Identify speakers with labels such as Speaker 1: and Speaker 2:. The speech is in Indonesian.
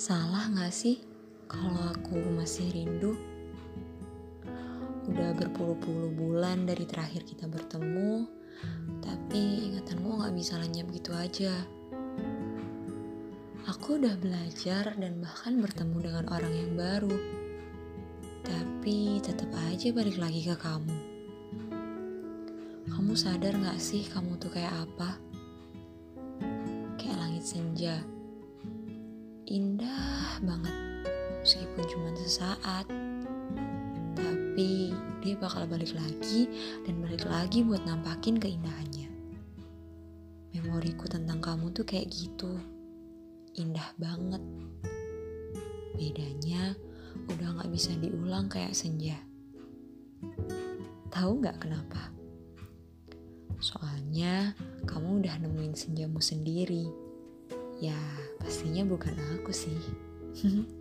Speaker 1: gak sih kalau aku masih rindu? Udah berpuluh-puluh bulan dari terakhir kita bertemu, tapi ingatanmu gak bisa lenyap gitu aja. Aku udah belajar dan bahkan bertemu dengan orang yang baru. Tapi tetap aja balik lagi ke kamu. Kamu sadar gak sih kamu tuh kayak apa? Kayak langit senja indah banget. Meskipun cuma sesaat. Tapi dia bakal balik lagi dan balik lagi buat nampakin keindahannya. Memoriku tentang kamu tuh kayak gitu. Indah banget. Bedanya udah gak bisa diulang kayak senja. Tahu nggak kenapa? Soalnya kamu udah nemuin senjamu sendiri Ya, pastinya bukan aku sih.